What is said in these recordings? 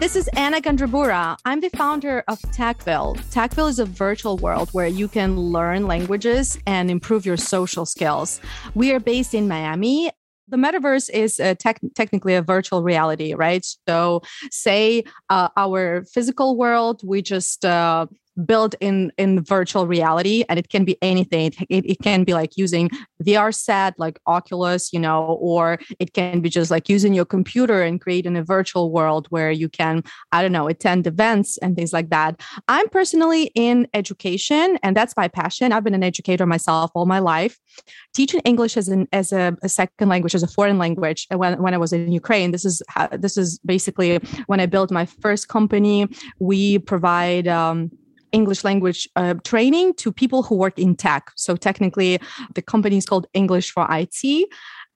this is Anna Gandrabura. I'm the founder of TechVille. TechVille is a virtual world where you can learn languages and improve your social skills. We are based in Miami. The metaverse is uh, tech- technically a virtual reality, right? So, say uh, our physical world, we just uh, built in in virtual reality and it can be anything. It, it can be like using vr set like oculus you know or it can be just like using your computer and creating a virtual world where you can i don't know attend events and things like that. I'm personally in education and that's my passion. I've been an educator myself all my life. Teaching english as an as a, a second language as a foreign language when, when i was in ukraine this is how, this is basically when i built my first company. We provide um, English language uh, training to people who work in tech. So technically, the company is called English for IT.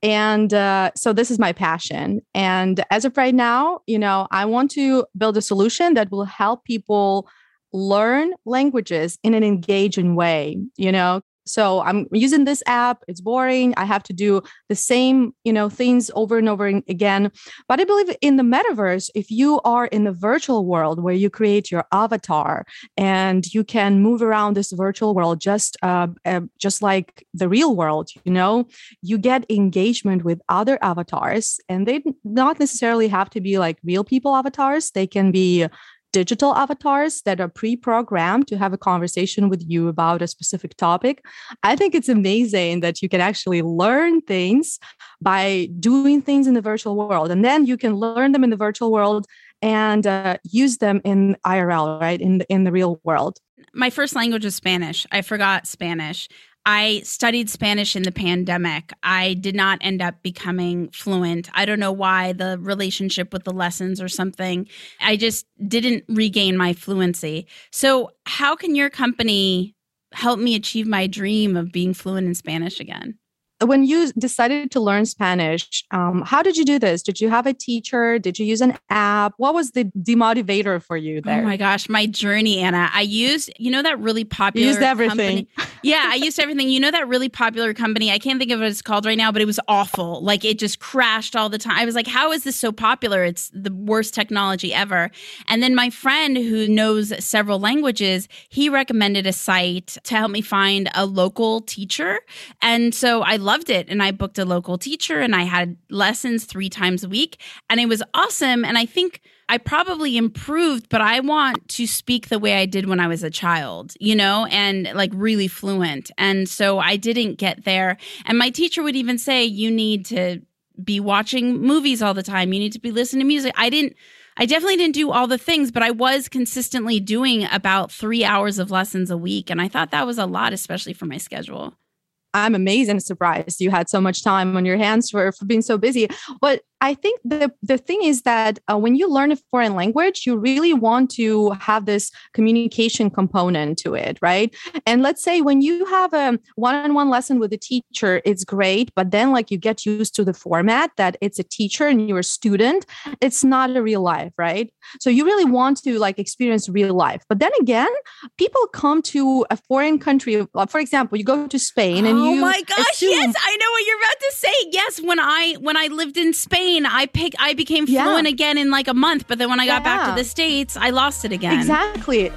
And uh, so this is my passion. And as of right now, you know, I want to build a solution that will help people learn languages in an engaging way, you know, so i'm using this app it's boring i have to do the same you know things over and over again. But i believe in the metaverse if you are in the virtual world where you create your avatar and you can move around this virtual world just uh, uh, just like the real world you know you get engagement with other avatars and they not necessarily have to be like real people avatars they can be digital avatars that are pre-programmed to have a conversation with you about a specific topic i think it's amazing that you can actually learn things by doing things in the virtual world. And then you can learn them in the virtual world and uh, use them in irl right? In the, in the real world. My first language is spanish. I forgot spanish I studied Spanish in the pandemic. I did not end up becoming fluent. I don't know why, the relationship with the lessons or something. I just didn't regain my fluency. So, how can your company help me achieve my dream of being fluent in Spanish again? When you decided to learn Spanish, um, how did you do this? Did you have a teacher? Did you use an app? What was the demotivator for you there? Oh my gosh, my journey, Anna. I used, you know, that really popular. You used everything. Company. yeah, I used everything. You know, that really popular company. I can't think of what it's called right now, but it was awful. Like it just crashed all the time. I was like, how is this so popular? It's the worst technology ever. And then my friend who knows several languages, he recommended a site to help me find a local teacher. And so I love loved it. And I booked a local teacher and I had lessons three times a week. And it was awesome. And I think I probably improved, but I want to speak the way I did when I was a child, you know, and like really fluent. And so I didn't get there. And my teacher would even say, you need to be watching movies all the time. You need to be listening to music. I didn't. I definitely didn't do all the things, but I was consistently doing about three hours of lessons a week. And I thought that was a lot, especially for my schedule. I'm amazed and surprised you had so much time on your hands for, for being so busy. But I think the, the thing is that uh, when you learn a foreign language, you really want to have this communication component to it, right? And let's say when you have a one on one lesson with a teacher, it's great. But then, like, you get used to the format that it's a teacher and you're a student, it's not a real life, right? So you really want to like experience real life. But then again, people come to a foreign country. For example, you go to Spain and oh you. Oh my gosh! Assume- yes, I know what you're about to say. Yes, when I when I lived in Spain I pick I became fluent yeah. again in like a month, but then when I got yeah. back to the states, I lost it again. Exactly.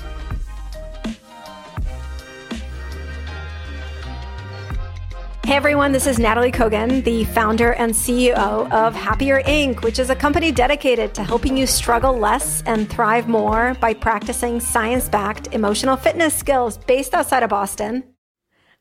Hey everyone, this is Natalie Kogan, the founder and CEO of Happier Inc., which is a company dedicated to helping you struggle less and thrive more by practicing science backed emotional fitness skills based outside of Boston.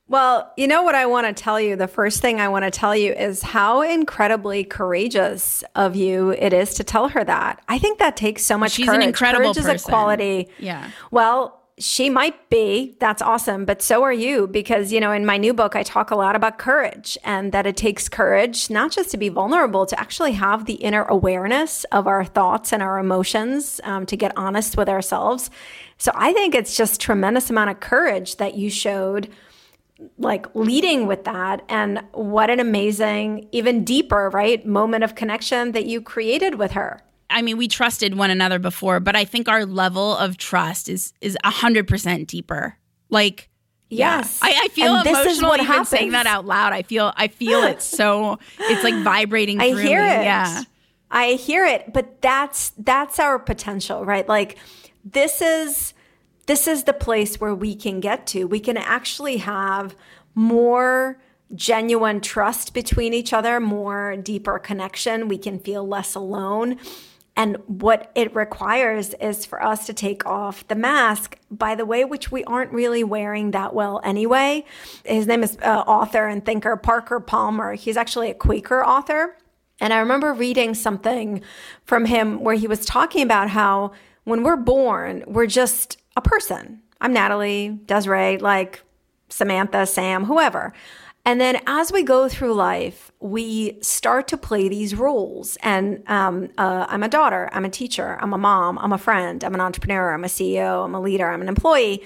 Well, you know what I want to tell you? The first thing I want to tell you is how incredibly courageous of you it is to tell her that. I think that takes so much She's courage. an incredible courage person. is a quality. Yeah. Well, she might be. That's awesome. But so are you because, you know, in my new book, I talk a lot about courage and that it takes courage not just to be vulnerable, to actually have the inner awareness of our thoughts and our emotions, um, to get honest with ourselves. So I think it's just tremendous amount of courage that you showed like leading with that and what an amazing even deeper right moment of connection that you created with her I mean, we trusted one another before, but I think our level of trust is is a hundred percent deeper. Like, yes yeah. I, I feel And this is emotional what even happens. saying that out loud. I feel I feel it so it's like vibrating. I hear me. it. Yeah, I hear it, but that's that's our potential, right? Like this is this is the place where we can get to. We can actually have more genuine trust between each other, more deeper connection. We can feel less alone. And what it requires is for us to take off the mask, by the way, which we aren't really wearing that well anyway. His name is uh, author and thinker Parker Palmer. He's actually a Quaker author. And I remember reading something from him where he was talking about how when we're born, we're just a person. I'm Natalie, Desiree, like Samantha, Sam, whoever. And then as we go through life, we start to play these roles. And um, uh, I'm a daughter, I'm a teacher, I'm a mom, I'm a friend, I'm an entrepreneur, I'm a CEO, I'm a leader, I'm an employee.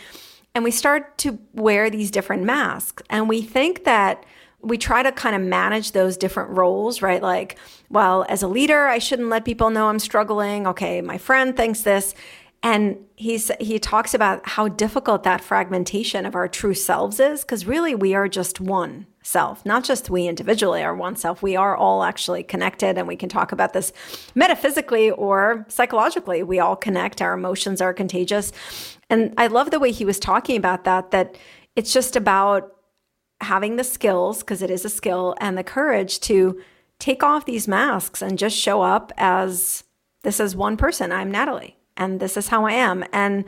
And we start to wear these different masks. And we think that we try to kind of manage those different roles, right? Like, well, as a leader, I shouldn't let people know I'm struggling. Okay, my friend thinks this. And he's he talks about how difficult that fragmentation of our true selves is because really we are just one self, not just we individually are one self. We are all actually connected and we can talk about this metaphysically or psychologically. We all connect, our emotions are contagious. And I love the way he was talking about that that it's just about having the skills because it is a skill and the courage to take off these masks and just show up as this is one person. I'm Natalie and this is how I am. And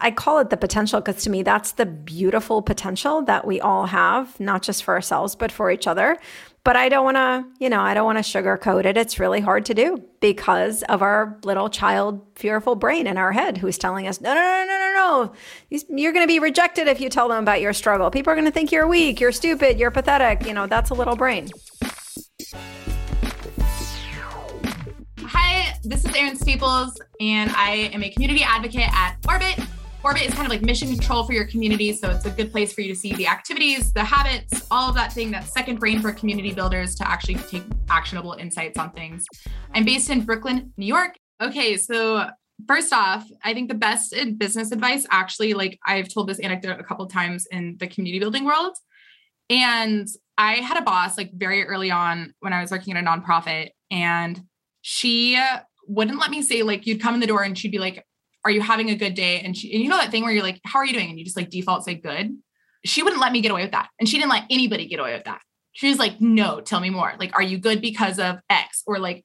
I call it the potential because to me, that's the beautiful potential that we all have, not just for ourselves, but for each other. But I don't want to, you know, I don't want to sugarcoat it. It's really hard to do because of our little child, fearful brain in our head who's telling us, no, no, no, no, no, no. You're going to be rejected if you tell them about your struggle. People are going to think you're weak, you're stupid, you're pathetic. You know, that's a little brain. This is Erin Staples, and I am a community advocate at Orbit. Orbit is kind of like mission control for your community. So it's a good place for you to see the activities, the habits, all of that thing, that second brain for community builders to actually take actionable insights on things. I'm based in Brooklyn, New York. Okay, so first off, I think the best business advice actually, like I've told this anecdote a couple times in the community building world. And I had a boss like very early on when I was working at a nonprofit, and she wouldn't let me say like you'd come in the door and she'd be like, "Are you having a good day?" And she and you know that thing where you're like, "How are you doing?" and you just like default say good. She wouldn't let me get away with that, and she didn't let anybody get away with that. She was like, "No, tell me more. Like, are you good because of X or like?"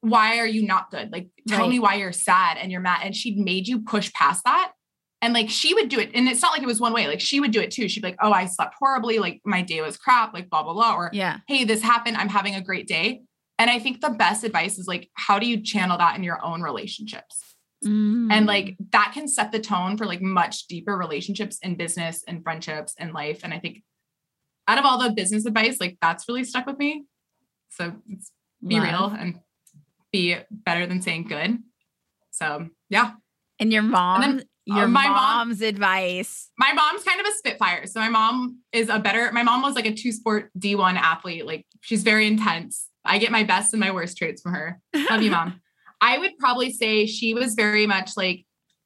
Why are you not good? Like, tell Right. me why you're sad and you're mad. And she made you push past that. And like she would do it. And it's not like it was one way. Like she would do it too. She'd be like, oh, I slept horribly. Like my day was crap, like blah, blah, blah. Or yeah. hey, this happened. I'm having a great day. And I think the best advice is like, how do you channel that in your own relationships? Mm. And like that can set the tone for like much deeper relationships in business and friendships and life. And I think out of all the business advice, like that's really stuck with me. So it's be Love. real and be better than saying good. So yeah. And your mom, then, your uh, my mom- mom's advice. my mom's kind of a spitfire. So my mom is a better, my mom was like a two sport D1 athlete. Like she's very intense. I get my best and my worst traits from her. Love you, mom. I would probably say she was very much like,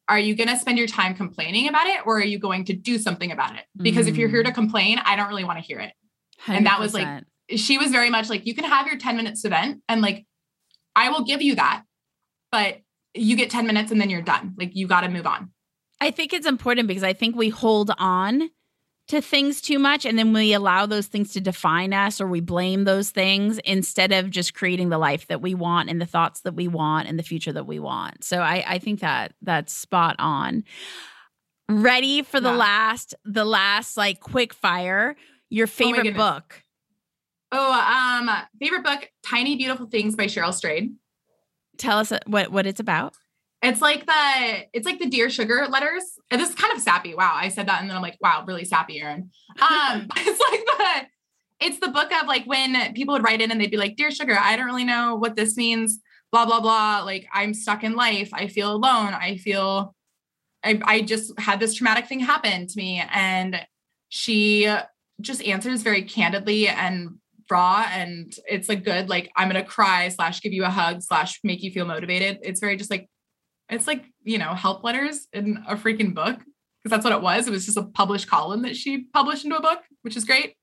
are you going to spend your time complaining about it or are you going to do something about it? Because if you're here to mm. complain, I don't really want to hear it. And that was like- She was very much like, you can have your 10 minutes to vent and like, I will give you that, but you get 10 minutes and then you're done. Like you got to move on. I think it's important because I think we hold on to things too much and then we allow those things to define us or we blame those things instead of just creating the life that we want and the thoughts that we want and the future that we want. So I, I think that that's spot on. Ready for the yeah. last, the last like quick fire. Your oh favorite oh book. Oh, um, favorite book, Tiny Beautiful Things by Cheryl Strayed. Tell us uh, what what it's about. It's like the it's like the Dear Sugar letters. And this is kind of sappy. Wow, I said that and then I'm like, wow, really sappy, Erin. Um, it's like the it's the book of like when people would write in and they'd be like, Dear Sugar, I don't really know what this means, blah, blah, blah. Like I'm stuck in life. I feel alone. I feel I, I just had this traumatic thing happen to me. And she just answers very candidly and raw and it's like good like i'm gonna cry slash give you a hug slash make you feel motivated it's very just like it's like you know help letters in a freaking book because that's what it was. It was just a published column that she published into a book which is great.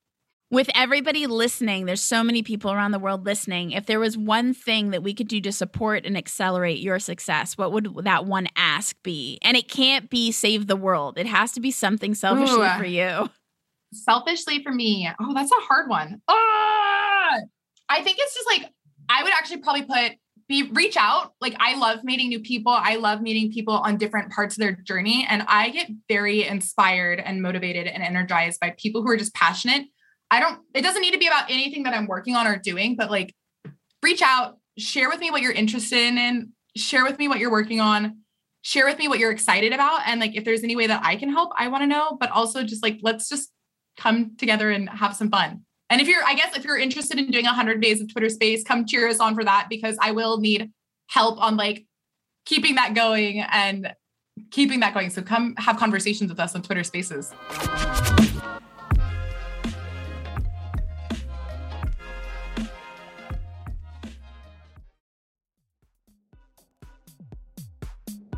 With everybody listening there's so many people around the world listening. If there was one thing that we could do to support and accelerate your success what would that one ask be? And it can't be save the world. It has to be something selfishly Ooh. for you. Selfishly for me. Oh that's a hard one. Ah! i think it's just like i would actually probably put be reach out. Like i love meeting new people. I love meeting people on different parts of their journey and i get very inspired and motivated and energized by people who are just passionate. I don't it doesn't need to be about anything that i'm working on or doing but like reach out share with me what you're interested in share with me what you're working on share with me what you're excited about and like if there's any way that i can help i want to know but also just like let's just come together and have some fun. And if you're, I guess, if you're interested in doing 100 days of Twitter space, come cheer us on for that because I will need help on like keeping that going and keeping that going. So come have conversations with us on Twitter spaces.